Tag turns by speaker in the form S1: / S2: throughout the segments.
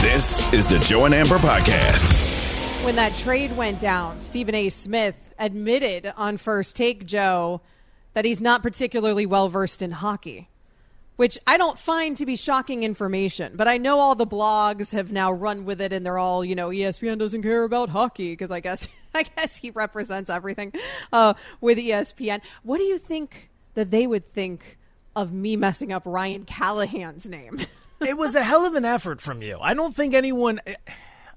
S1: This is the Joe and Amber Podcast.
S2: When that trade went down, Stephen A. Smith admitted on First Take, Joe, that he's not particularly well versed in hockey, which I don't find to be shocking information. But I know all the blogs have now run with it, and they're all, you know, ESPN doesn't care about hockey because I guess I guess he represents everything uh, with ESPN. What do you think that they would think of me messing up Ryan Callahan's name?
S3: it was a hell of an effort from you. I don't think anyone.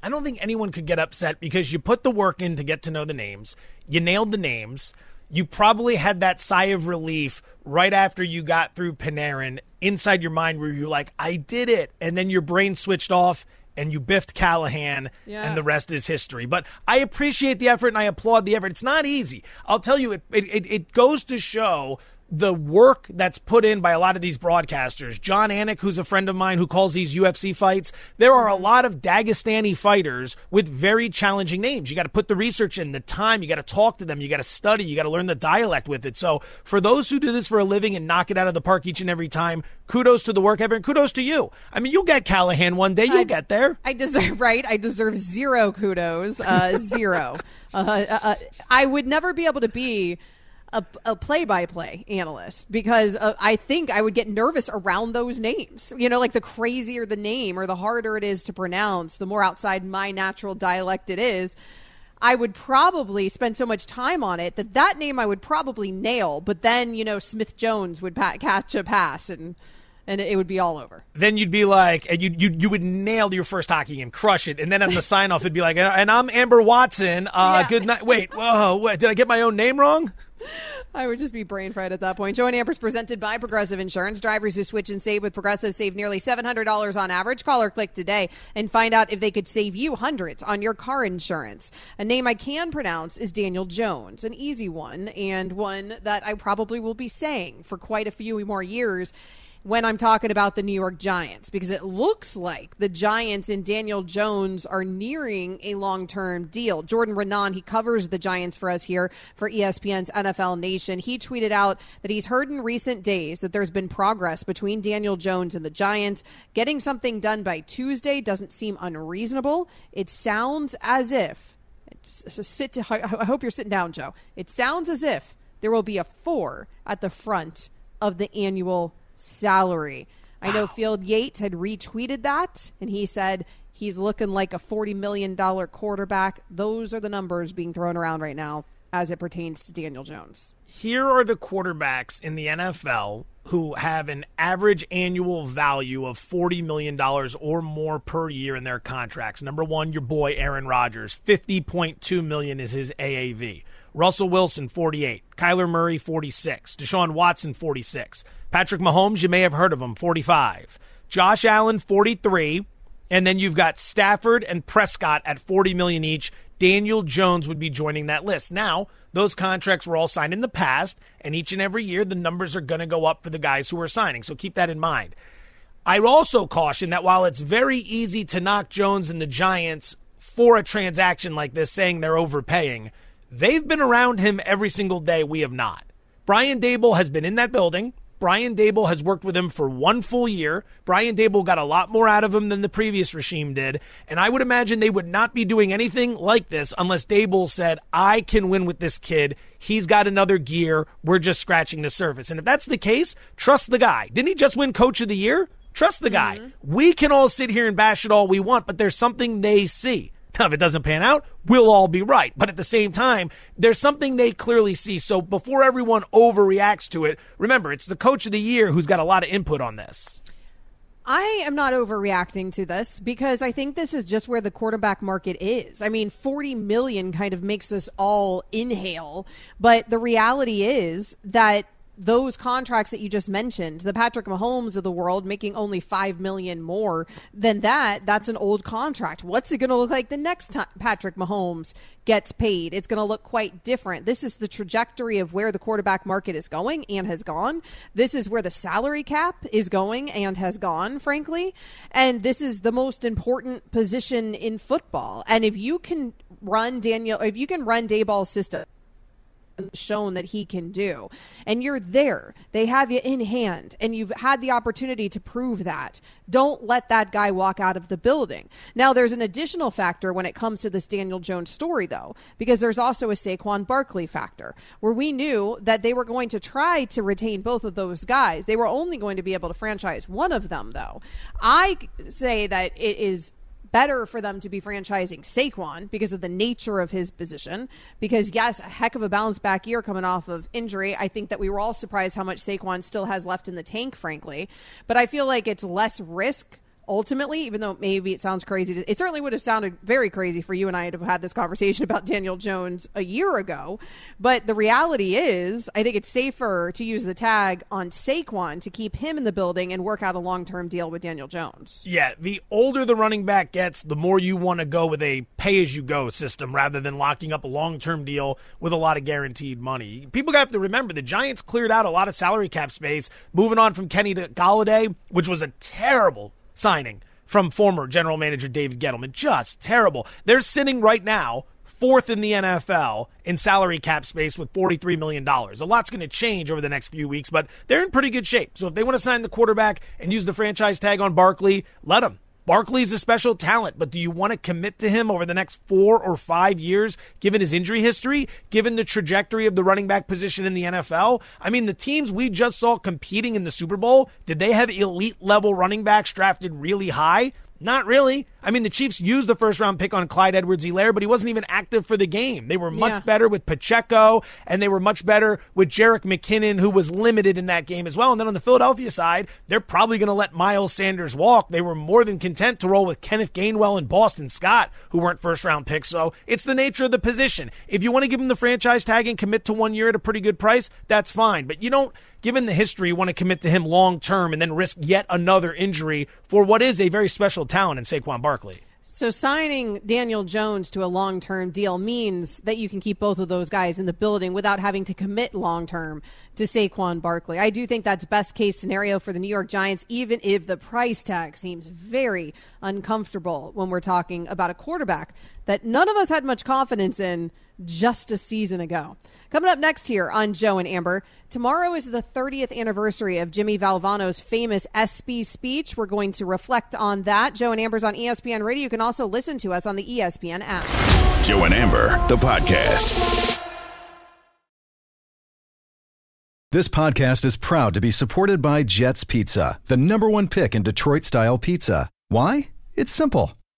S3: I don't think anyone could get upset because you put the work in to get to know the names. You nailed the names. You probably had that sigh of relief right after you got through Panarin inside your mind where you're like, I did it. And then your brain switched off and you biffed Callahan, yeah. and the rest is history. But I appreciate the effort and I applaud the effort. It's not easy. I'll tell you, it, it, it goes to show the work that's put in by a lot of these broadcasters. Jon Anik, who's a friend of mine who calls these UFC fights, there are a lot of Dagestani fighters with very challenging names. You got to put the research in, the time, you got to talk to them, you got to study, you got to learn the dialect with it. So, for those who do this for a living and knock it out of the park each and every time, kudos to the work ever and kudos to you. I mean, you'll get Callahan one day, you'll I, get there.
S2: I deserve, right? I deserve zero kudos, uh, zero. Uh, uh, uh, I would never be able to be a, play-by-play analyst because uh, I think I would get nervous around those names. You know, like the crazier the name or the harder it is to pronounce, the more outside my natural dialect it is. I would probably spend so much time on it that that name I would probably nail, but then you know Smith Jones would pa- catch a pass and and it would be all over.
S3: Then you'd be like, and you you you would nail your first hockey game, crush it, and then on the sign off, it'd be like, and I'm Amber Watson. Uh, yeah. Good night. Wait, whoa, wait, did I get my own name wrong?
S2: I would just be brain fried at that point. Joe and Amber's presented by Progressive Insurance. Drivers who switch and save with Progressive save nearly $700 on average. Call or click today and find out if they could save you hundreds on your car insurance. A name I can pronounce is Daniel Jones, an easy one and one that I probably will be saying for quite a few more years when I'm talking about the New York Giants because it looks like the Giants and Daniel Jones are nearing a long term deal. Jordan Raanan, he covers the Giants for us here for ESPN's NFL Nation. He tweeted out that he's heard in recent days that there's been progress between Daniel Jones and the Giants. Getting something done by Tuesday doesn't seem unreasonable. It sounds as if. Sit. To, I hope you're sitting down, Joe. It sounds as if there will be a four at the front of the annual salary. Wow. I know Field Yates had retweeted that, and he said he's looking like a $40 million quarterback. Those are the numbers being thrown around right now as it pertains to Daniel Jones.
S3: Here are the quarterbacks in the NFL who have an average annual value of $40 million or more per year in their contracts. Number one, your boy Aaron Rodgers, 50.2 million is his AAV. Russell Wilson, 48. Kyler Murray, 46. Deshaun Watson, 46. Patrick Mahomes, you may have heard of him, 45. Josh Allen, 43. And then you've got Stafford and Prescott at 40 million each. Daniel Jones would be joining that list. Now, those contracts were all signed in the past, and each and every year the numbers are going to go up for the guys who are signing. So keep that in mind. I also caution that while it's very easy to knock Jones and the Giants for a transaction like this, saying they're overpaying, they've been around him every single day. We have not. Brian Daboll has been in that building. Brian Daboll has worked with him for one full year. Brian Daboll got a lot more out of him than the previous regime did. And I would imagine they would not be doing anything like this unless Daboll said, I can win with this kid. He's got another gear. We're just scratching the surface. And if that's the case, trust the guy. Didn't he just win coach of the year? Trust the guy. Mm-hmm. We can all sit here and bash it all we want, but there's something they see. Now, if it doesn't pan out, we'll all be right. But at the same time, there's something they clearly see. So before everyone overreacts to it, remember, it's the coach of the year who's got a lot of input on this.
S2: I am not overreacting to this because I think this is just where the quarterback market is. I mean, 40 million kind of makes us all inhale, but the reality is that those contracts that you just mentioned, the Patrick Mahomes of the world making only 5 million more than that, that's an old contract. What's it going to look like the next time Patrick Mahomes gets paid? It's going to look quite different. This is the trajectory of where the quarterback market is going and has gone. This is where the salary cap is going and has gone, frankly. And this is the most important position in football. And if you can run Daniel, if you can run Daboll's system, shown that he can do. And you're there. They have you in hand and you've had the opportunity to prove that. Don't let that guy walk out of the building. Now there's an additional factor when it comes to this Daniel Jones story though, because there's also a Saquon Barkley factor where we knew that they were going to try to retain both of those guys. They were only going to be able to franchise one of them though. I say that it is better for them to be franchising Saquon because of the nature of his position. Because, yes, a heck of a bounce back year coming off of injury. I think that we were all surprised how much Saquon still has left in the tank, frankly. But I feel like it's less risk ultimately, even though maybe it sounds crazy, it certainly would have sounded very crazy for you and I to have had this conversation about Daniel Jones a year ago. But the reality is, I think it's safer to use the tag on Saquon to keep him in the building and work out a long term deal with Daniel Jones.
S3: Yeah, the older the running back gets, the more you want to go with a pay as you go system rather than locking up a long term deal with a lot of guaranteed money. People have to remember the Giants cleared out a lot of salary cap space, moving on from Kenny to Golladay, which was a terrible signing from former general manager David Gettleman. Just terrible. They're sitting right now fourth in the NFL in salary cap space with $43 million. A lot's going to change over the next few weeks, but they're in pretty good shape. So if they want to sign the quarterback and use the franchise tag on Barkley, let them. Barkley's a special talent, but do you want to commit to him over the next four or five years, given his injury history, given the trajectory of the running back position in the NFL? I mean, the teams we just saw competing in the Super Bowl, did they have elite level running backs drafted really high? Not really. I mean, the Chiefs used the first round pick on Clyde Edwards Helaire, but he wasn't even active for the game. They were much yeah. better with Pacheco, and they were much better with Jerick McKinnon, who was limited in that game as well. And then on the Philadelphia side, they're probably going to let Miles Sanders walk. They were more than content to roll with Kenneth Gainwell and Boston Scott, who weren't first round picks. So it's the nature of the position. If you want to give him the franchise tag and commit to one year at a pretty good price, that's fine. But you don't given the history, you want to commit to him long term and then risk yet another injury for what is a very special talent in Saquon Barkley.
S2: So signing Daniel Jones to a long-term deal means that you can keep both of those guys in the building without having to commit long-term to Saquon Barkley. I do think that's best case scenario for the New York Giants, even if the price tag seems very uncomfortable when we're talking about a quarterback that none of us had much confidence in just a season ago. Coming up next here on Joe and Amber, tomorrow is the 30th anniversary of Jimmy Valvano's famous ESPY speech. We're going to reflect on that. Joe and Amber's on ESPN Radio. You can also listen to us on the ESPN app.
S1: Joe and Amber, the podcast.
S4: This podcast is proud to be supported by Jets Pizza, the number one pick in Detroit style pizza. Why? It's simple.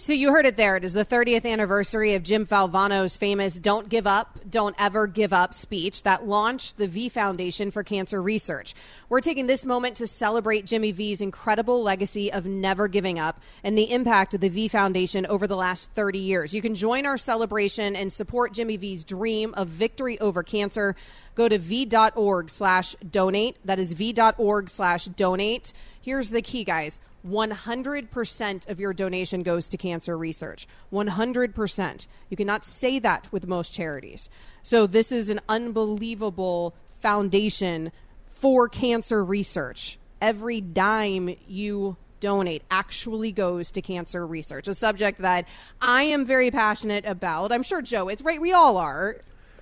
S2: So you heard it there. It is the 30th anniversary of Jim Valvano's famous Don't Give Up, Don't Ever Give Up speech that launched the V Foundation for Cancer Research. We're taking this moment to celebrate Jimmy V's incredible legacy of never giving up and the impact of the V Foundation over the last 30 years. You can join our celebration and support Jimmy V's dream of victory over cancer. Go to v.org slash donate. That is v.org slash donate. Here's the key, guys 100% of your donation goes to cancer research. 100%. You cannot say that with most charities. So, this is an unbelievable foundation for cancer research. Every dime you donate actually goes to cancer research, a subject that I am very passionate about. I'm sure Joe, it's right, we all are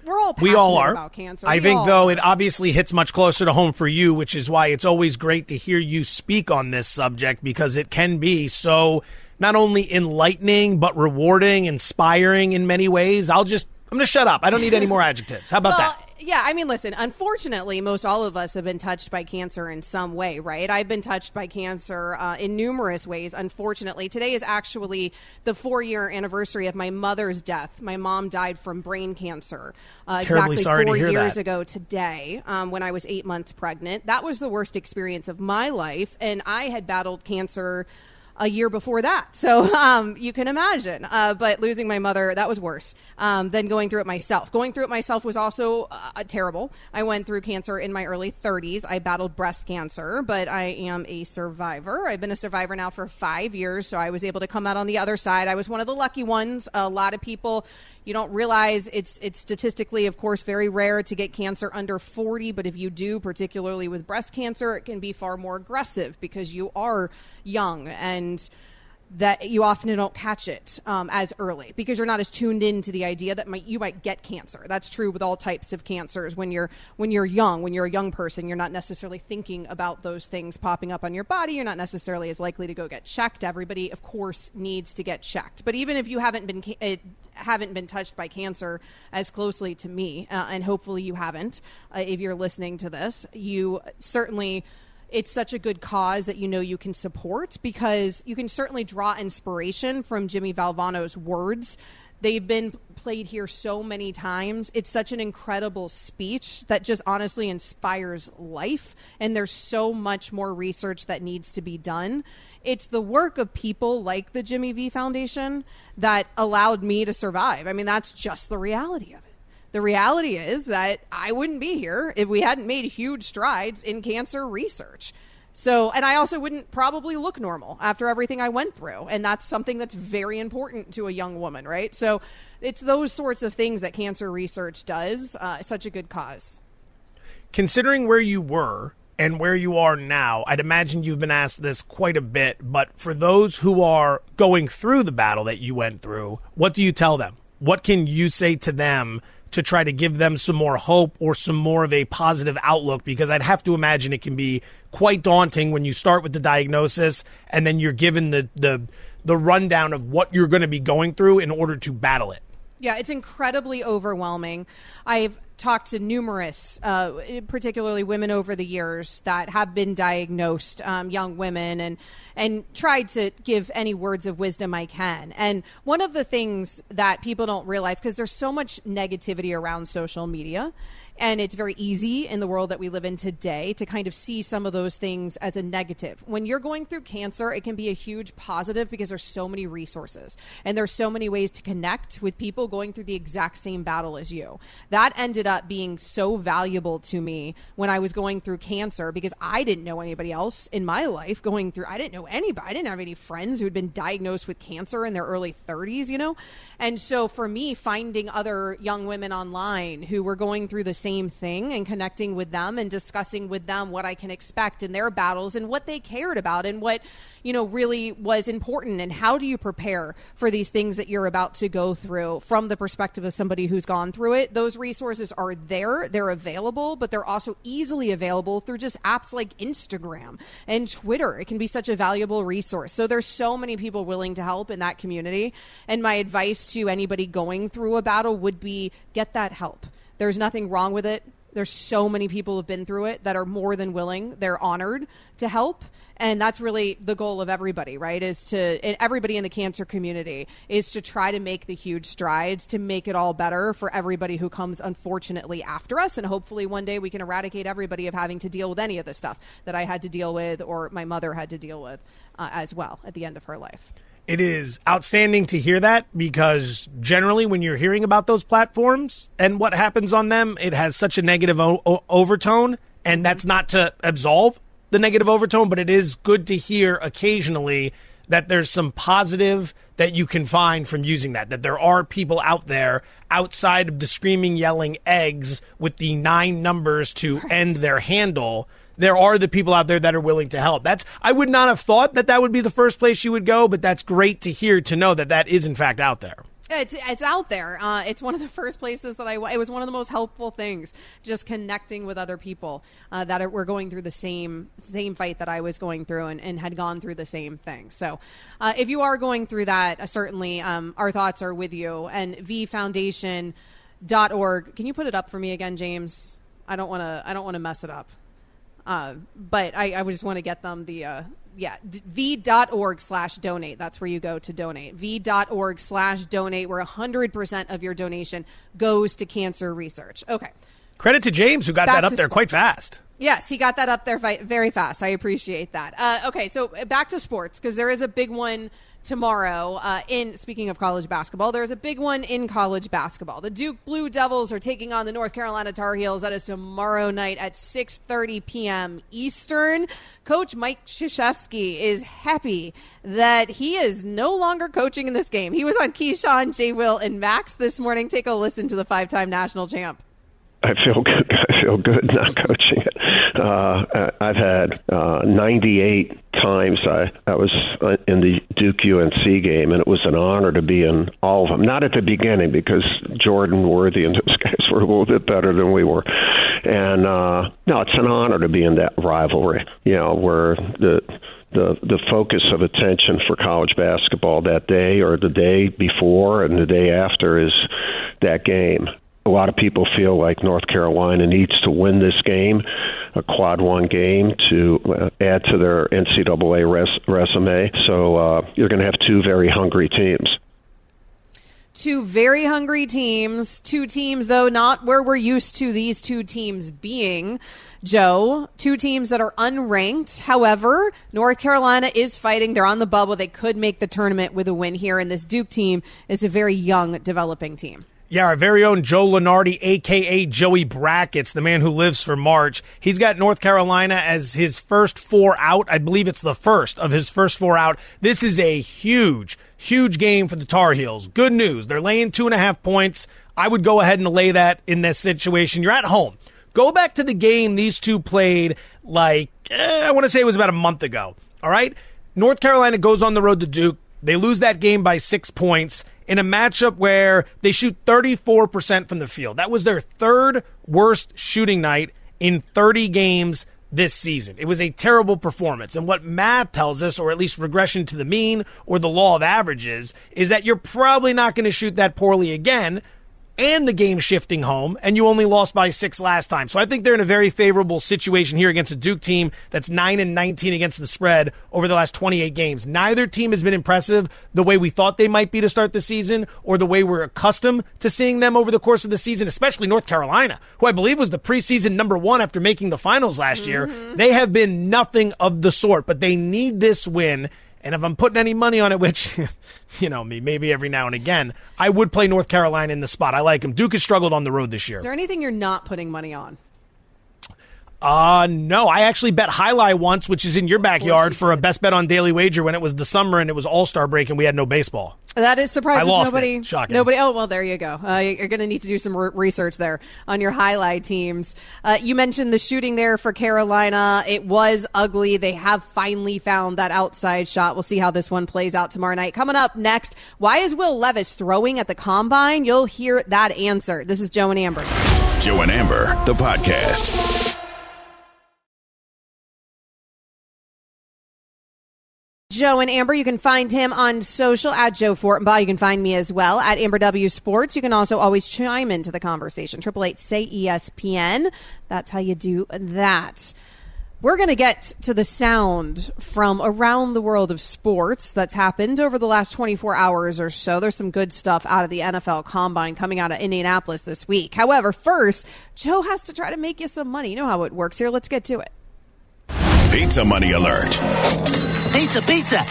S2: we're all
S3: we all are
S2: about cancer.
S3: I
S2: We
S3: think though
S2: are.
S3: it obviously hits much closer to home for you, which is why it's always great to hear you speak on this subject because it can be so not only enlightening but rewarding, inspiring in many ways. I'll just I'm going to shut up. I don't need any more adjectives. How about
S2: well,
S3: that?
S2: yeah, I mean, listen, unfortunately, most all of us have been touched by cancer in some way, right? I've been touched by cancer uh, in numerous ways, unfortunately. Today is actually the four year anniversary of my mother's death. My mom died from brain cancer uh, exactly four years
S3: that.
S2: ago today um, when I was eight months pregnant. That was the worst experience of my life, and I had battled cancer a year before that. So um, you can imagine. Uh, but losing my mother, that was worse um, than going through it myself. Going through it myself was also uh, terrible. I went through cancer in my early 30s. I battled breast cancer, but I am a survivor. I've been a survivor now for five years, so I was able to come out on the other side. I was one of the lucky ones. A lot of people. You don't realize it's it's statistically, of course, very rare to get cancer under 40, but if you do, particularly with breast cancer, it can be far more aggressive because you are young and that you often don't catch it um, as early because you're not as tuned in to the idea that might, you might get cancer. That's true with all types of cancers. When you're when you're young, when you're a young person, you're not necessarily thinking about those things popping up on your body. You're not necessarily as likely to go get checked. Everybody, of course, needs to get checked. But even if you haven't been haven't been touched by cancer as closely to me, uh, and hopefully you haven't, uh, if you're listening to this, you certainly it's such a good cause that you know you can support because you can certainly draw inspiration from Jimmy Valvano's words. They've been played here so many times. It's such an incredible speech that just honestly inspires life. And there's so much more research that needs to be done. It's the work of people like the Jimmy V Foundation that allowed me to survive. I mean, that's just the reality of it. The reality is that I wouldn't be here if we hadn't made huge strides in cancer research. So, and I also wouldn't probably look normal after everything I went through. And that's something that's very important to a young woman, right? So, it's those sorts of things that cancer research does. Uh, such a good cause.
S3: Considering where you were and where you are now, I'd imagine you've been asked this quite a bit, but for those who are going through the battle that you went through, what do you tell them? What can you say to them to try to give them some more hope or some more of a positive outlook? Because I'd have to imagine it can be quite daunting when you start with the diagnosis and then you're given the the the rundown of what you're going to be going through in order to battle it.
S2: Yeah, it's incredibly overwhelming. I've talked to numerous, uh, particularly women over the years that have been diagnosed, um, young women, and and tried to give any words of wisdom I can. And one of the things that people don't realize, because there's so much negativity around social media, and it's very easy in the world that we live in today to kind of see some of those things as a negative. When you're going through cancer, it can be a huge positive because there's so many resources and there's so many ways to connect with people going through the exact same battle as you. That ended up being so valuable to me when I was going through cancer because I didn't know anybody else in my life going through I didn't know anybody. I didn't have any friends who had been diagnosed with cancer in their early 30s, you know? And so for me finding other young women online who were going through the same thing and connecting with them and discussing with them what I can expect in their battles and what they cared about and what, you know, really was important and how do you prepare for these things that you're about to go through from the perspective of somebody who's gone through it. Those resources are there, they're available, but they're also easily available through just apps like Instagram and Twitter. It can be such a valuable resource. So there's so many people willing to help in that community. And my advice to anybody going through a battle would be get that help. There's nothing wrong with it. There's so many people who've been through it that are more than willing. They're honored to help and that's really the goal of everybody right is to everybody in the cancer community is to try to make the huge strides to make it all better for everybody who comes unfortunately after us and hopefully one day we can eradicate everybody of having to deal with any of the stuff that i had to deal with or my mother had to deal with uh, as well at the end of her life
S3: it is outstanding to hear that because generally when you're hearing about those platforms and what happens on them it has such a negative o- o- overtone and that's not to absolve the negative overtone, but it is good to hear occasionally that there's some positive that you can find from using that. That there are people out there outside of the screaming, yelling eggs with the nine numbers to right. end their handle. There are the people out there that are willing to help. That's I would not have thought that that would be the first place you would go, but that's great to hear to know that that is in fact out there.
S2: It's it's out there. Uh, it's one of the first places that I. It was one of the most helpful things, just connecting with other people uh, that were going through the same same fight that I was going through and, and had gone through the same thing. So, uh, if you are going through that, uh, certainly um, our thoughts are with you. And vfoundation.org. Can you put it up for me again, James? I don't want to. I don't want to mess it up. Uh, but I, I just want to get them the uh, yeah, v.org slash donate. That's where you go to donate. v.org slash donate, where 100% of your donation goes to cancer research. Okay.
S3: Credit to James, who got back that up there quite fast.
S2: Yes, he got that up there very fast. I appreciate that. Uh, okay, so back to sports, because there is a big one tomorrow uh, in speaking of college basketball there's a big one in college basketball. The duke blue devils are taking on the north carolina tar heels. That is tomorrow night at 6.30 p.m eastern. Coach mike Krzyzewski is happy that he is no longer coaching in this game. He was on keyshawn j will and max this morning. Take a listen to the five-time national champ
S5: I feel good. I feel good not coaching it. Uh, I've had uh, 98 times I, I was uh, in the Duke UNC game, and it was an honor to be in all of them. Not at the beginning because Jordan Worthy and those guys were a little bit better than we were, and uh, no, it's an honor to be in that rivalry. You know, where the the the focus of attention for college basketball that day or the day before and the day after is that game a lot of people feel like North Carolina needs to win this game, a quad one game, to uh, add to their NCAA res- resume. So uh, you're going to have two very hungry teams.
S2: Two very hungry teams. Two teams, though, not where we're used to these two teams being. Joe, two teams that are unranked. However, North Carolina is fighting. They're on the bubble. They could make the tournament with a win here. And this Duke team is a very young, developing team.
S3: Yeah, our very own Joe Lunardi, aka Joey Brackets, the man who lives for March. He's got North Carolina as his first four out. I believe it's the first of his first four out. This is a huge, huge game for the Tar Heels. Good news. They're laying two and a half points. I would go ahead and lay that in this situation. You're at home. Go back to the game these two played like, eh, I want to say it was about a month ago. All right? North Carolina goes on the road to Duke. They lose that game by six points in a matchup where they shoot 34% from the field. That was their third worst shooting night in 30 games this season. It was a terrible performance. And what math tells us, or at least regression to the mean or the law of averages, is that you're probably not going to shoot that poorly again and the game shifting home, and you only lost by six last time. So I think they're in a very favorable situation here against a Duke team that's 9 and 19 against the spread over the last 28 games. Neither team has been impressive the way we thought they might be to start the season or the way we're accustomed to seeing them over the course of the season, especially North Carolina, who I believe was the preseason number one after making the finals last mm-hmm. year. They have been nothing of the sort, but they need this win and if I'm putting any money on it, which, you know, me, maybe every now and again, I would play North Carolina in the spot. I like him. Duke has struggled on the road this year.
S2: Is there anything you're not putting money on?
S3: Uh, no. I actually bet highlight once, which is in your backyard, for a best bet on daily wager when it was the summer and it was All Star break and we had no baseball.
S2: That is surprising.
S3: I lost
S2: nobody,
S3: it. Shocking.
S2: Nobody. Oh well, there you go. Uh, you're going to need to do some re- research there on your highlight teams. Uh, you mentioned the shooting there for Carolina. It was ugly. They have finally found that outside shot. We'll see how this one plays out tomorrow night. Coming up next, why is Will Levis throwing at the combine? You'll hear that answer. This is Joe and Amber.
S1: Joe and Amber, the podcast.
S2: Joe and Amber. You can find him on social at Joe Fortenbaugh. You can find me as well at Amber W Sports. You can also always chime into the conversation. Triple eight say ESPN. That's how you do that. We're going to get to the sound from around the world of sports that's happened over the last 24 hours or so. There's some good stuff out of the NFL Combine coming out of Indianapolis this week. However, first, Joe has to try to make you some money. You know how it works here. Let's get to it.
S1: Pizza money alert.
S6: Pizza, pizza.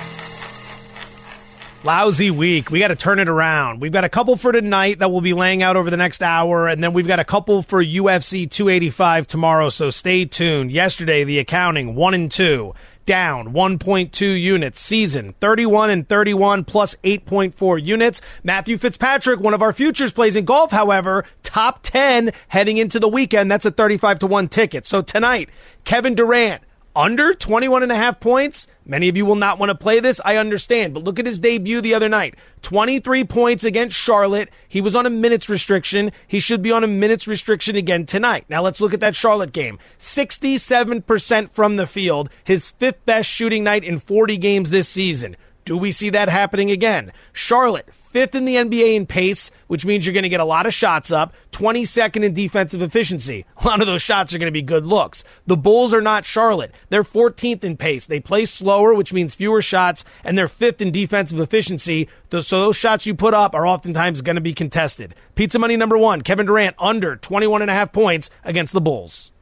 S3: Lousy week. We got to turn it around. We've got a couple for tonight that we'll be laying out over the next hour, and then we've got a couple for UFC 285 tomorrow. So stay tuned. Yesterday, the accounting one and two down 1.2 units. Season 31 and 31 plus 8.4 units. Matthew Fitzpatrick, one of our futures plays in golf, however, top 10 heading into the weekend. That's a 35 to 1 ticket. So tonight, Kevin Durant under 21 and a half points. Many of you will not want to play this. I understand, but look at his debut the other night. 23 points against Charlotte. He was on a minutes restriction. He should be on a minutes restriction again tonight. Now let's look at that Charlotte game. 67% from the field, his fifth best shooting night in 40 games this season. Do we see that happening again? Charlotte, fifth in the NBA in pace, which means you're going to get a lot of shots up, 22nd in defensive efficiency. A lot of those shots are going to be good looks. The Bulls are not Charlotte. They're 14th in pace. They play slower, which means fewer shots, and they're fifth in defensive efficiency. So those shots you put up are oftentimes going to be contested. Pizza money number one, Kevin Durant under 21 and a half points against the Bulls.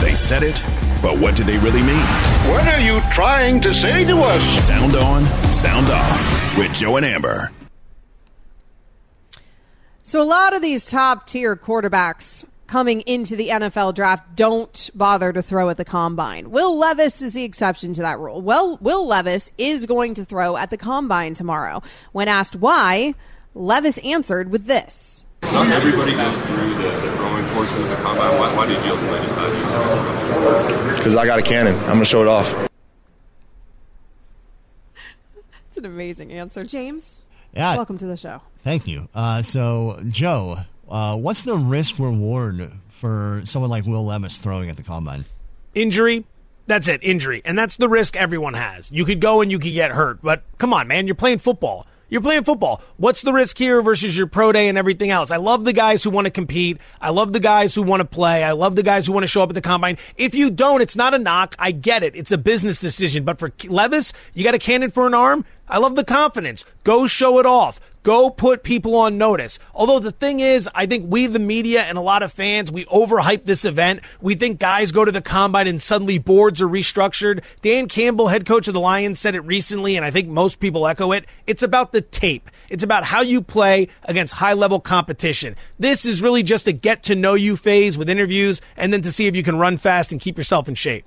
S1: They said it, but what did they really mean?
S7: What are you trying to say to us?
S1: Sound on, sound off with Joe and Amber.
S2: So, a lot of these top tier quarterbacks coming into the NFL draft don't bother to throw at the combine. Will Levis is the exception to that rule. Well, Will Levis is going to throw at the combine tomorrow. When asked why, Levis answered with this.
S8: Not everybody goes through the, the throwing the combine. Why, why did you ultimately decide
S9: Because I got a cannon. I'm going to show it off.
S2: It's an amazing answer. James,
S10: Yeah.
S2: welcome to the show.
S10: Thank you. Uh, so, Joe, uh, what's the risk reward for someone like Will Levis throwing at the combine?
S3: Injury. That's it, injury. And that's the risk everyone has. You could go and you could get hurt, but come on, man, you're playing football. You're playing football. What's the risk here versus your pro day and everything else? I love the guys who want to compete. I love the guys who want to play. I love the guys who want to show up at the combine. If you don't, it's not a knock. I get it. It's a business decision. But for Levis, you got a cannon for an arm. I love the confidence. Go show it off. Go put people on notice. Although the thing is, I think we, the media, and a lot of fans, we overhype this event. We think guys go to the combine and suddenly boards are restructured. Dan Campbell, head coach of the Lions, said it recently, and I think most people echo it. It's about the tape. It's about how you play against high level competition. This is really just a get to know you phase with interviews and then to see if you can run fast and keep yourself in shape.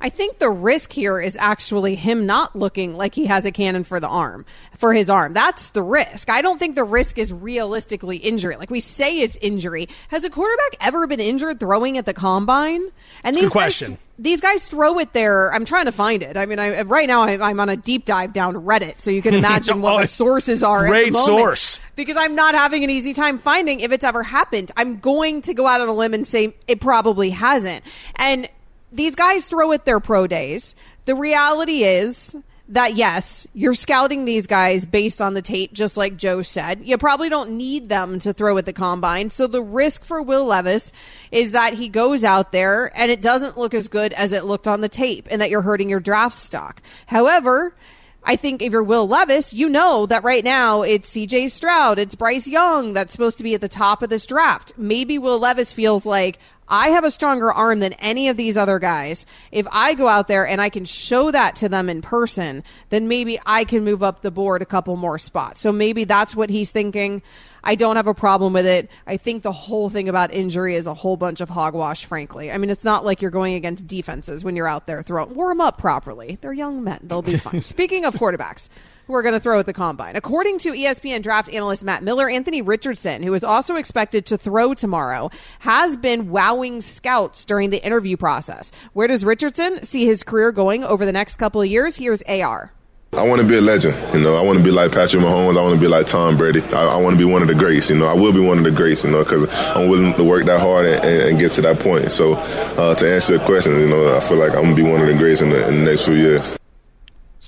S2: I think the risk here is actually him not looking like he has a cannon for the arm, for his arm. That's the risk. I don't think the risk is realistically injury. Like we say it's injury. Has a quarterback ever been injured throwing at the combine? And these
S3: Good question.
S2: Guys, these guys throw it there. I'm trying to find it. I mean, I, right now I, I'm on a deep dive down Reddit, so you can imagine what
S3: Oh,
S2: my sources are. at
S3: great source.
S2: Because I'm not having an easy time finding if it's ever happened. I'm going to go out on a limb and say it probably hasn't. And these guys throw at their pro days. The reality is that yes, you're scouting these guys based on the tape, just like Joe said. You probably don't need them to throw at the combine. So the risk for Will Levis is that he goes out there and it doesn't look as good as it looked on the tape and that you're hurting your draft stock. However, I think if you're Will Levis, you know that right now it's CJ Stroud, it's Bryce Young that's supposed to be at the top of this draft. Maybe Will Levis feels like I have a stronger arm than any of these other guys. If I go out there and I can show that to them in person, then maybe I can move up the board a couple more spots. So maybe that's what he's thinking. I don't have a problem with it. I think the whole thing about injury is a whole bunch of hogwash, frankly. I mean, it's not like you're going against defenses when you're out there throwing. Warm up properly. They're young men. They'll be fine. Speaking of quarterbacks who are going to throw at the combine. According to ESPN draft analyst Matt Miller, Anthony Richardson, who is also expected to throw tomorrow, has been wowing scouts during the interview process. Where does Richardson see his career going over the next couple of years? Here's AR.
S11: I want to be a legend. You know, I want to be like Patrick Mahomes. I want to be like Tom Brady. I, I want to be one of the greats. You know, I will be one of the greats. You know, because I'm willing to work that hard and, and, and get to that point. So, uh, to answer your question, you know, I feel like I'm gonna be one of the greats in the, in the next few years.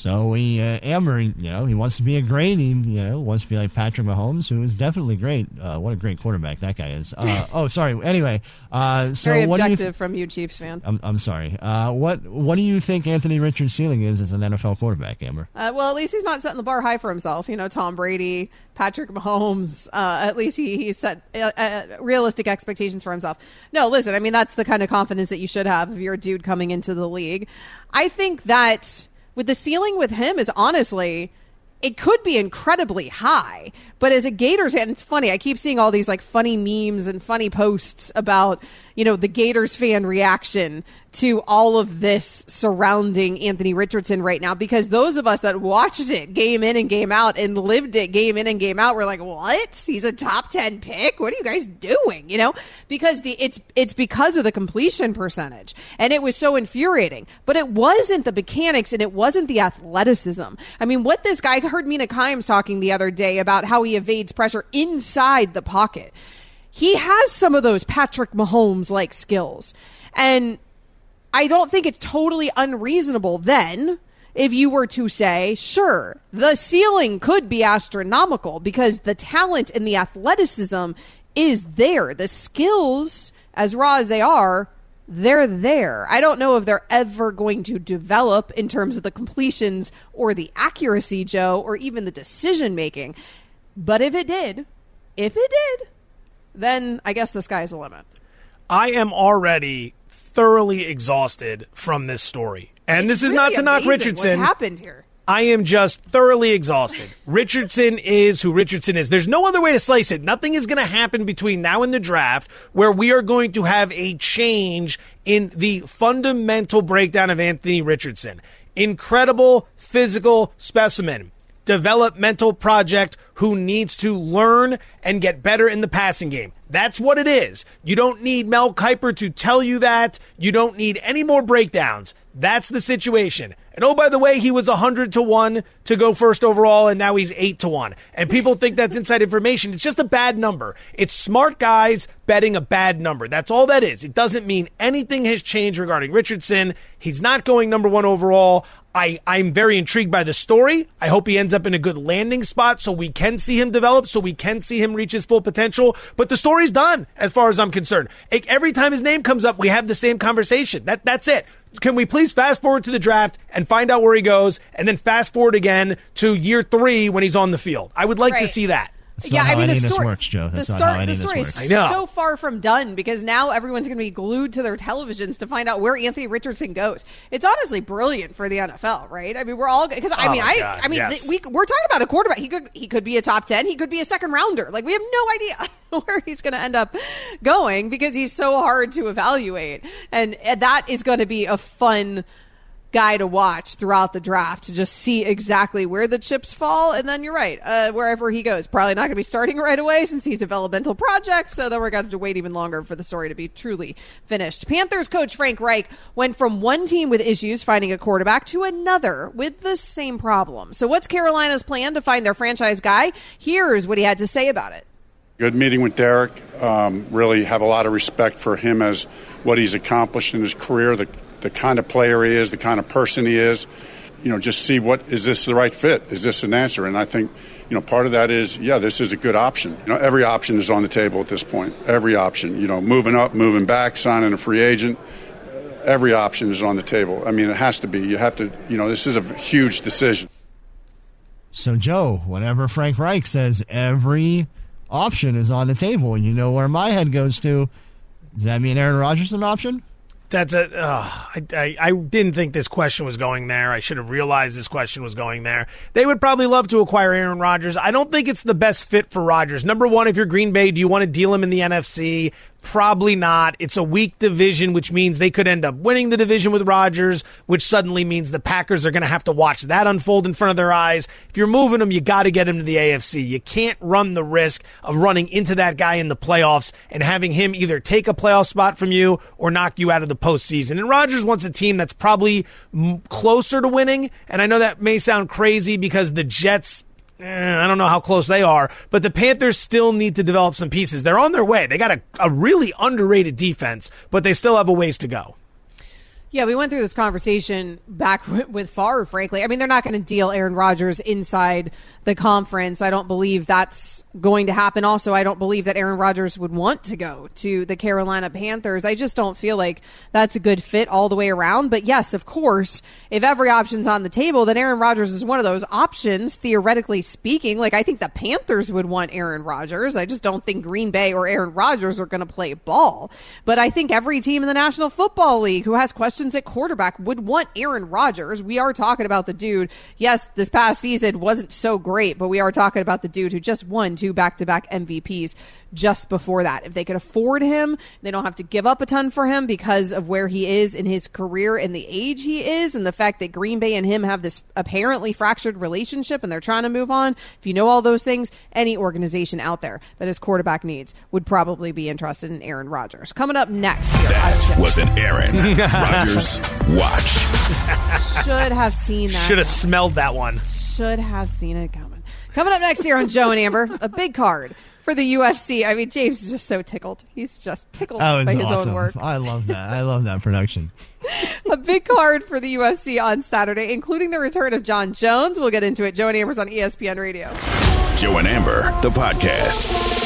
S10: So he, uh, Amber, you know, he wants to be a great. He, you know, wants to be like Patrick Mahomes, who is definitely great. Uh, what a great quarterback that guy is. Uh, oh, sorry. Anyway, uh, so
S2: Very
S10: what do you
S2: objective from you, Chiefs fan.
S10: I'm, I'm sorry. Uh, what what do you think Anthony Richards' ceiling is as an NFL quarterback, Amber?
S2: Uh, well, at least he's not setting the bar high for himself. You know, Tom Brady, Patrick Mahomes. Uh, at least he he set uh, uh, realistic expectations for himself. No, listen. I mean, that's the kind of confidence that you should have if you're a dude coming into the league. I think that with the ceiling with him is honestly it could be incredibly high. But as a Gators fan, it's funny. I keep seeing all these like funny memes and funny posts about, you know, the Gators fan reaction to all of this surrounding Anthony Richardson right now because those of us that watched it game in and game out and lived it game in and game out were like, "What? He's a top 10 pick? What are you guys doing?" You know? Because the it's it's because of the completion percentage. And it was so infuriating. But it wasn't the mechanics and it wasn't the athleticism. I mean, what this guy heard Mina Kimes talking the other day about how he evades pressure inside the pocket. He has some of those Patrick Mahomes like skills. And I don't think it's totally unreasonable then if you were to say, sure, the ceiling could be astronomical because the talent and the athleticism is there. The skills, as raw as they are, they're there. I don't know if they're ever going to develop in terms of the completions or the accuracy, Joe, or even the decision making. But if it did, if it did, then I guess the sky's the limit.
S3: I am already thoroughly exhausted from this story. And
S2: It's
S3: this is
S2: really
S3: not to knock Richardson.
S2: What's happened here?
S3: I am just thoroughly exhausted. Richardson is who Richardson is. There's no other way to slice it. Nothing is going to happen between now and the draft where we are going to have a change in the fundamental breakdown of Anthony Richardson. Incredible physical specimen. Developmental project who needs to learn and get better in the passing game. That's what it is. You don't need Mel Kiper to tell you that. You don't need any more breakdowns. That's the situation. And oh, by the way, he was 100 to 1 to go first overall, and now he's 8 to 1. And people think that's inside information. It's just a bad number. It's smart guys betting a bad number. That's all that is. It doesn't mean anything has changed regarding Richardson. He's not going number one overall. I, I'm very intrigued by the story. I hope he ends up in a good landing spot so we can see him develop, so we can see him reach his full potential. But the story's done as far as I'm concerned. E- Every time his name comes up, we have the same conversation. That That's it. Can we please fast forward to the draft and find out where he goes, and then fast forward again to year three when he's on the field? I would like to see that.
S10: That's not how any of this works, Joe. That's
S2: the
S10: not how any
S2: the
S10: of this
S2: story
S10: works.
S2: is so far from done because now everyone's going to be glued to their televisions to find out where Anthony Richardson goes. It's honestly brilliant for the NFL, right? I mean, we're all because I
S3: Oh
S2: mean, I
S3: God,
S2: I mean,
S3: yes.
S2: we we're talking about a quarterback. He could he could be a top ten. He could be a second rounder. Like we have no idea where he's going to end up going because he's so hard to evaluate, and, and that is going to be a fun guy to watch throughout the draft to just see exactly where the chips fall. And then you're right, uh, wherever he goes, probably not going to be starting right away since he's developmental project. So then we're going to have to wait even longer for the story to be truly finished. Panthers coach Frank Reich went from one team with issues finding a quarterback to another with the same problem. So what's Carolina's plan to find their franchise guy? Here's what he had to say about it.
S12: Good meeting with Derek. Um, really have a lot of respect for him as what he's accomplished in his career, the, the kind of player he is, the kind of person he is. You know, just see what is this the right fit? Is this an answer? And I think, you know, part of that is, yeah, this is a good option. You know, every option is on the table at this point. Every option. You know, moving up, moving back, signing a free agent. Every option is on the table. I mean, it has to be. You have to. You know, this is a huge decision.
S10: So, Joe, whenever Frank Reich says every option is on the table, and you know where my head goes to, does that mean Aaron Rodgers is an option?
S3: That's a. Uh, I, I I didn't think this question was going there. I should have realized this question was going there. They would probably love to acquire Aaron Rodgers. I don't think it's the best fit for Rodgers. Number one, if you're Green Bay, do you want to deal him in the NFC? Probably not. It's a weak division, which means they could end up winning the division with Rodgers, which suddenly means the Packers are going to have to watch that unfold in front of their eyes. If you're moving them, you got to get him to the AFC. You can't run the risk of running into that guy in the playoffs and having him either take a playoff spot from you or knock you out of the postseason. And Rodgers wants a team that's probably closer to winning. And I know that may sound crazy because the Jets Eh, I don't know how close they are, but the Panthers still need to develop some pieces. They're on their way. They got a, a really underrated defense, but they still have a ways to go.
S2: Yeah, we went through this conversation back with Favre, frankly. I mean, they're not going to deal Aaron Rodgers inside the conference. I don't believe that's going to happen. Also, I don't believe that Aaron Rodgers would want to go to the Carolina Panthers. I just don't feel like that's a good fit all the way around. But yes, of course, if every option's on the table, then Aaron Rodgers is one of those options, theoretically speaking. Like, I think the Panthers would want Aaron Rodgers. I just don't think Green Bay or Aaron Rodgers are going to play ball. But I think every team in the National Football League who has questions at quarterback would want Aaron Rodgers. We are talking about the dude. Yes, this past season wasn't so great great, but we are talking about the dude who just won two back to back MVPs just before that. If they could afford him, they don't have to give up a ton for him because of where he is in his career and the age he is, and the fact that Green Bay and him have this apparently fractured relationship and they're trying to move on. If you know all those things, any organization out there that his quarterback needs would probably be interested in Aaron Rodgers. Coming up next here.
S1: That was an Aaron Rodgers watch.
S2: Should have seen that.
S3: Should have smelled that one
S2: should have seen it coming. Coming up next here on Joe and Amber, a big card for the UFC. I mean, James is just so tickled. He's just tickled by his
S10: awesome.
S2: own work.
S10: I love that. I love that production.
S2: a big card for the UFC on Saturday, including the return of Jon Jones. We'll get into it. Joe and Amber's on ESPN Radio.
S1: Joe and Amber, the podcast.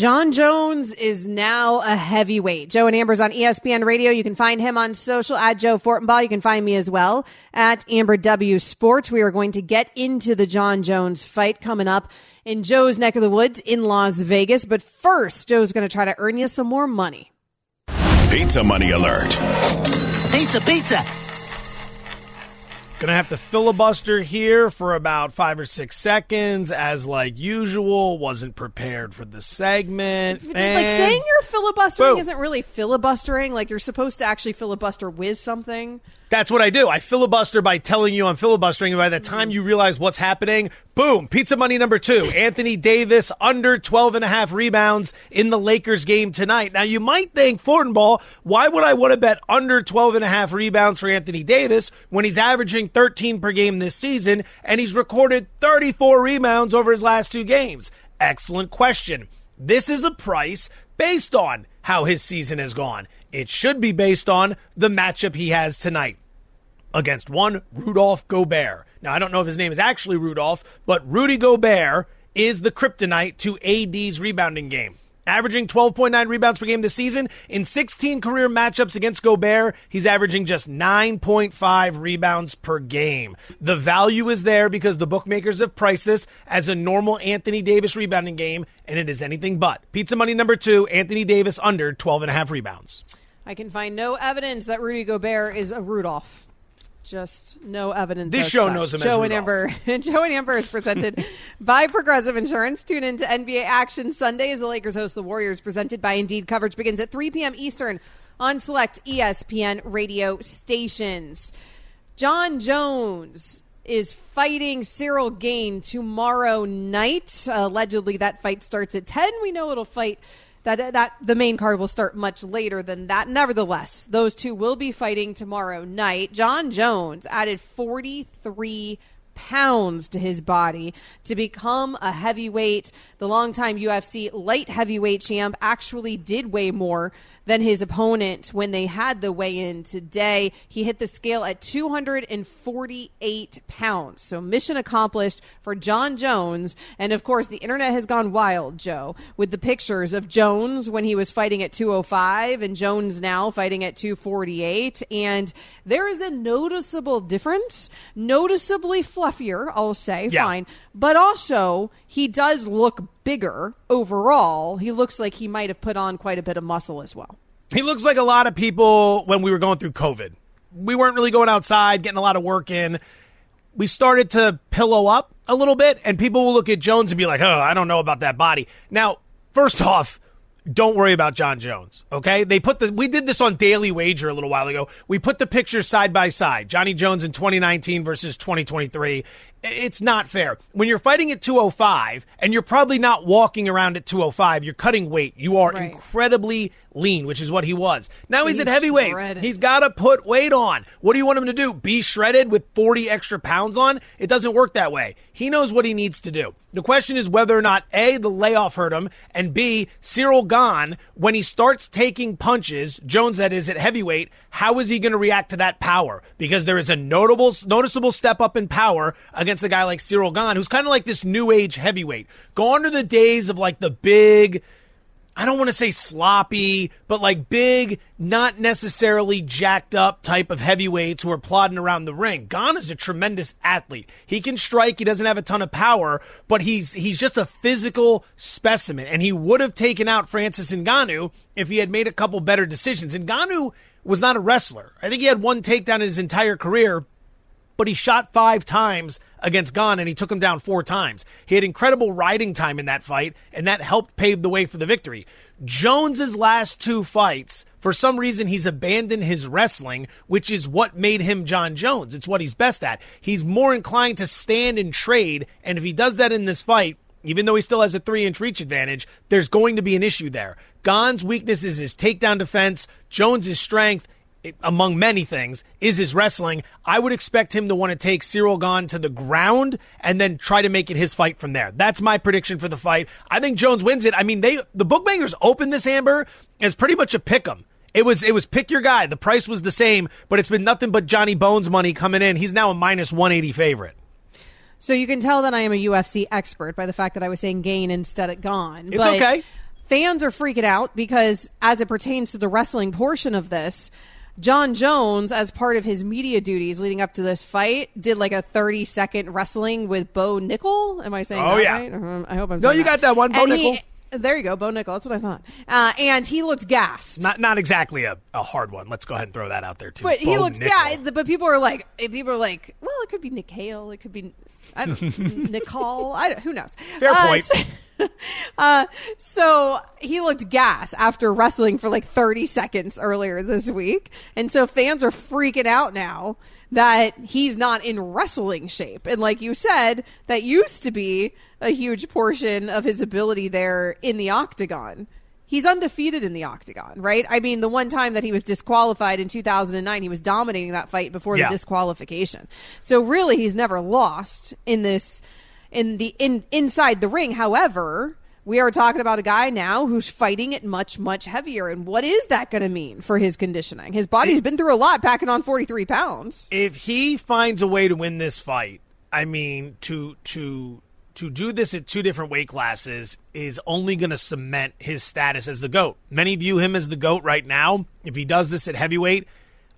S2: Jon Jones is now a heavyweight. Joe and Amber's on ESPN Radio. You can find him on social at Joe Fortenbaugh. You can find me as well at Amber W Sports. We are going to get into the Jon Jones fight coming up in Joe's neck of the woods in Las Vegas. But first, Joe's going to try to earn you some more money.
S1: Pizza money alert.
S6: Pizza, pizza.
S3: Gonna have to filibuster here for about five or six seconds, as like usual. Wasn't prepared for the segment.
S2: Like saying you're filibustering
S3: Boom.
S2: isn't really filibustering. Like you're supposed to actually filibuster with something.
S3: That's what I do. I filibuster by telling you I'm filibustering. And by the time you realize what's happening, boom, pizza money number two. Anthony Davis under 12 and a half rebounds in the Lakers game tonight. Now you might think, Fortenbaugh, why would I want to bet under 12 and a half rebounds for Anthony Davis when he's averaging 13 per game this season and he's recorded 34 rebounds over his last two games? Excellent question. This is a price based on how his season has gone. It should be based on the matchup he has tonight against one Rudolph Gobert. Now, I don't know if his name is actually Rudolph, but Rudy Gobert is the kryptonite to AD's rebounding game. Averaging 12.9 rebounds per game this season. In 16 career matchups against Gobert, he's averaging just 9.5 rebounds per game. The value is there because the bookmakers have priced this as a normal Anthony Davis rebounding game, and it is anything but. Pizza money number two, Anthony Davis under 12.5 rebounds.
S2: I can find no evidence that Rudy Gobert is a Rudolph. Just no evidence.
S3: This show
S2: such.
S3: knows as
S2: Joe and. Amber. Joe and Amber is presented by Progressive Insurance. Tune in to NBA Action Sunday as the Lakers host the Warriors. Presented by Indeed. Coverage begins at 3 p.m. Eastern on select ESPN radio stations. Jon Jones is fighting Ciryl Gane tomorrow night. allegedly, that fight starts at 10. We know it'll fight that that the main card will start much later than that. Nevertheless, those two will be fighting tomorrow night. Jon Jones added 43 pounds to his body to become a heavyweight. The longtime UFC light heavyweight champ actually did weigh more than his opponent when they had the weigh in today. He hit the scale at 248 pounds. So, mission accomplished for Jon Jones. And of course, the internet has gone wild, Joe, with the pictures of Jones when he was fighting at 205 and Jones now fighting at 248. And there is a noticeable difference, noticeably fluffier, I'll say,
S3: Yeah.
S2: fine. But also, he does look bigger overall. He looks like he might have put on quite a bit of muscle as well.
S3: He looks like a lot of people when we were going through COVID. We weren't really going outside, getting a lot of work in. We started to pillow up a little bit, and people will look at Jones and be like, oh, I don't know about that body. Now, first off, don't worry about Jon Jones. Okay, they put the we did this on Daily Wager a little while ago. We put the pictures side by side. Johnny Jones in 2019 versus 2023. It's not fair when you're fighting at 205 and you're probably not walking around at 205. You're cutting weight. You are
S2: Right.
S3: incredibly lean, which is what he was. Now he's,
S2: He's
S3: at heavyweight.
S2: shredded.
S3: He's got to put weight on. What do you want him to do? Be shredded with 40 extra pounds on? It doesn't work that way. He knows what he needs to do. The question is whether or not A, the layoff hurt him, and B, Ciryl Gane, when he starts taking punches, Jones that is at heavyweight, how is he going to react to that power? Because there is a notable, noticeable step up in power against a guy like Ciryl Gane, who's kind of like this new age heavyweight. Gone are the days of like the big, I don't want to say sloppy, but like big, not necessarily jacked up type of heavyweights who are plodding around the ring. Gane is a tremendous athlete. He can strike. He doesn't have a ton of power, but he's he's just a physical specimen. And he would have taken out Francis Ngannou if he had made a couple better decisions. Ngannou was not a wrestler. I think he had one takedown in his entire career, but he shot five times against Gane and he took him down four times. He had incredible riding time in that fight, and that helped pave the way for the victory. Jones's last two fights, for some reason, he's abandoned his wrestling, which is what made him Jon Jones. It's what he's best at. He's more inclined to stand and trade, and if he does that in this fight, even though he still has a three inch reach advantage, there's going to be an issue there. Gane's weakness is his takedown defense, Jones's strength, among many things, is his wrestling. I would expect him to want to take Ciryl Gane to the ground and then try to make it his fight from there. That's my prediction for the fight. I think Jones wins it. I mean, they the bookmakers opened this Amber as pretty much a pick 'em. It was it was pick your guy. The price was the same, but it's been nothing but Johnny Bones money coming in. He's now a minus 180 favorite.
S2: So you can tell that I am a UFC expert by the fact that I was saying gain instead of gone.
S3: It's
S2: but
S3: okay.
S2: Fans are freaking out because, as it pertains to the wrestling portion of this, Jon Jones, as part of his media duties leading up to this fight, did like a 30 second wrestling with Bo Nickal. Am I saying
S3: Oh,
S2: that
S3: yeah.
S2: right? Um, I hope I'm
S3: No, you got that one, Bo
S2: And he-
S3: Nickel.
S2: there you go, Bo Nickal. That's what I thought. Uh, and he looked gassed.
S3: Not not exactly a, a hard one. Let's go ahead and throw that out there too.
S2: But he
S3: Bo
S2: looked,
S3: Nickel.
S2: yeah. But people are like, people are like, well, it could be Nick Hale, it could be, I Nicole. I who knows?
S3: Fair
S2: Uh,
S3: point.
S2: so- uh, so he looked gas after wrestling for like 30 seconds earlier this week. And so fans are freaking out now that he's not in wrestling shape. And like you said, that used to be a huge portion of his ability there in the octagon. He's undefeated in the octagon, right? I mean, the one time that he was disqualified in 2009, he was dominating that fight before
S3: Yeah.
S2: the disqualification. So really, he's never lost in this in the in inside the ring. However, we are talking about a guy now who's fighting it much much heavier, and what is that going to mean for his conditioning? His body's been through a lot, packing on 43 pounds.
S3: if he finds a way to win this fight, I mean, to to to do this at two different weight classes is only going to cement his status as the goat. Many view him as the goat right now. If he does this at heavyweight,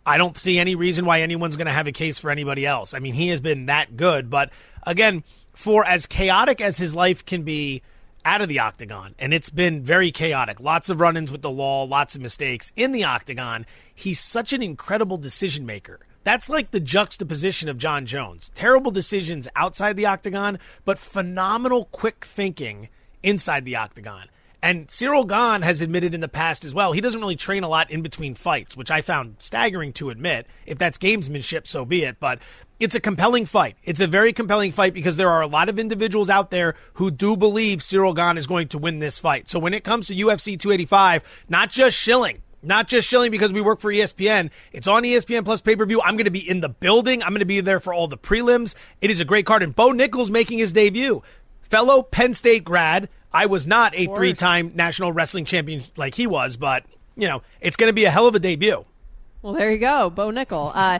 S3: I don't see any reason why anyone's going to have a case for anybody else. I mean, he has been that good, but again, for as chaotic as his life can be out of the octagon, and it's been very chaotic. Lots of run ins with the law, lots of mistakes in the octagon. He's such an incredible decision maker. That's like the juxtaposition of Jon Jones. Terrible decisions outside the octagon, but phenomenal quick thinking inside the octagon. And Ciryl Gane has admitted in the past as well, he doesn't really train a lot in between fights, which I found staggering to admit. If that's gamesmanship, so be it. But it's a compelling fight. It's a very compelling fight because there are a lot of individuals out there who do believe Ciryl Gane is going to win this fight. So when it comes to UFC 285, not just shilling, not just shilling because we work for ESPN. It's on ESPN Plus pay per view. I'm going to be in the building. I'm going to be there for all the prelims. It is a great card. And Bo Nichols making his debut. Fellow Penn State grad. I was not a three time national wrestling champion like he was, but, you know, it's going to be a hell of a debut.
S2: Well, there you go, Bo Nickal. Uh,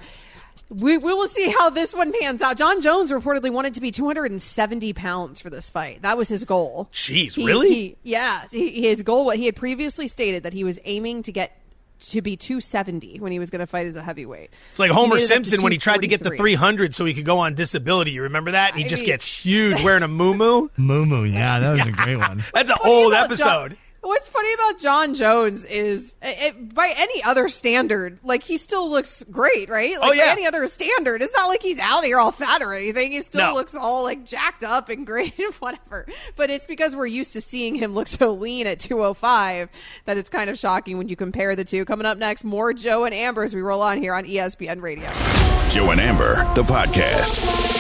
S2: we, we will see how this one pans out. Jon Jones reportedly wanted to be 270 pounds for this fight. That was his goal.
S3: Jeez,
S2: He-
S3: really?
S2: he- yeah. He, his goal, what he had previously stated that he was aiming to get to be 270 when he was going to fight as a heavyweight.
S3: It's like Homer
S2: made it up to
S3: Simpson when he tried to get the 300 so he could go on disability. You remember that? And he
S2: I
S3: just
S2: mean-
S3: gets huge wearing a moo
S10: Moo yeah, that was a great one.
S3: That's an old episode.
S2: John- what's funny about Jon Jones is, it, by any other standard, like he still looks great, right? Like
S3: Oh, yeah.
S2: by any other standard, it's not like he's out here all fat or anything. He still
S3: No.
S2: looks all like jacked up and great and whatever. But it's because we're used to seeing him look so lean at 205 that it's kind of shocking when you compare the two. Coming up next, more Joe and Amber as we roll on here on ESPN Radio.
S1: Joe and Amber, the podcast.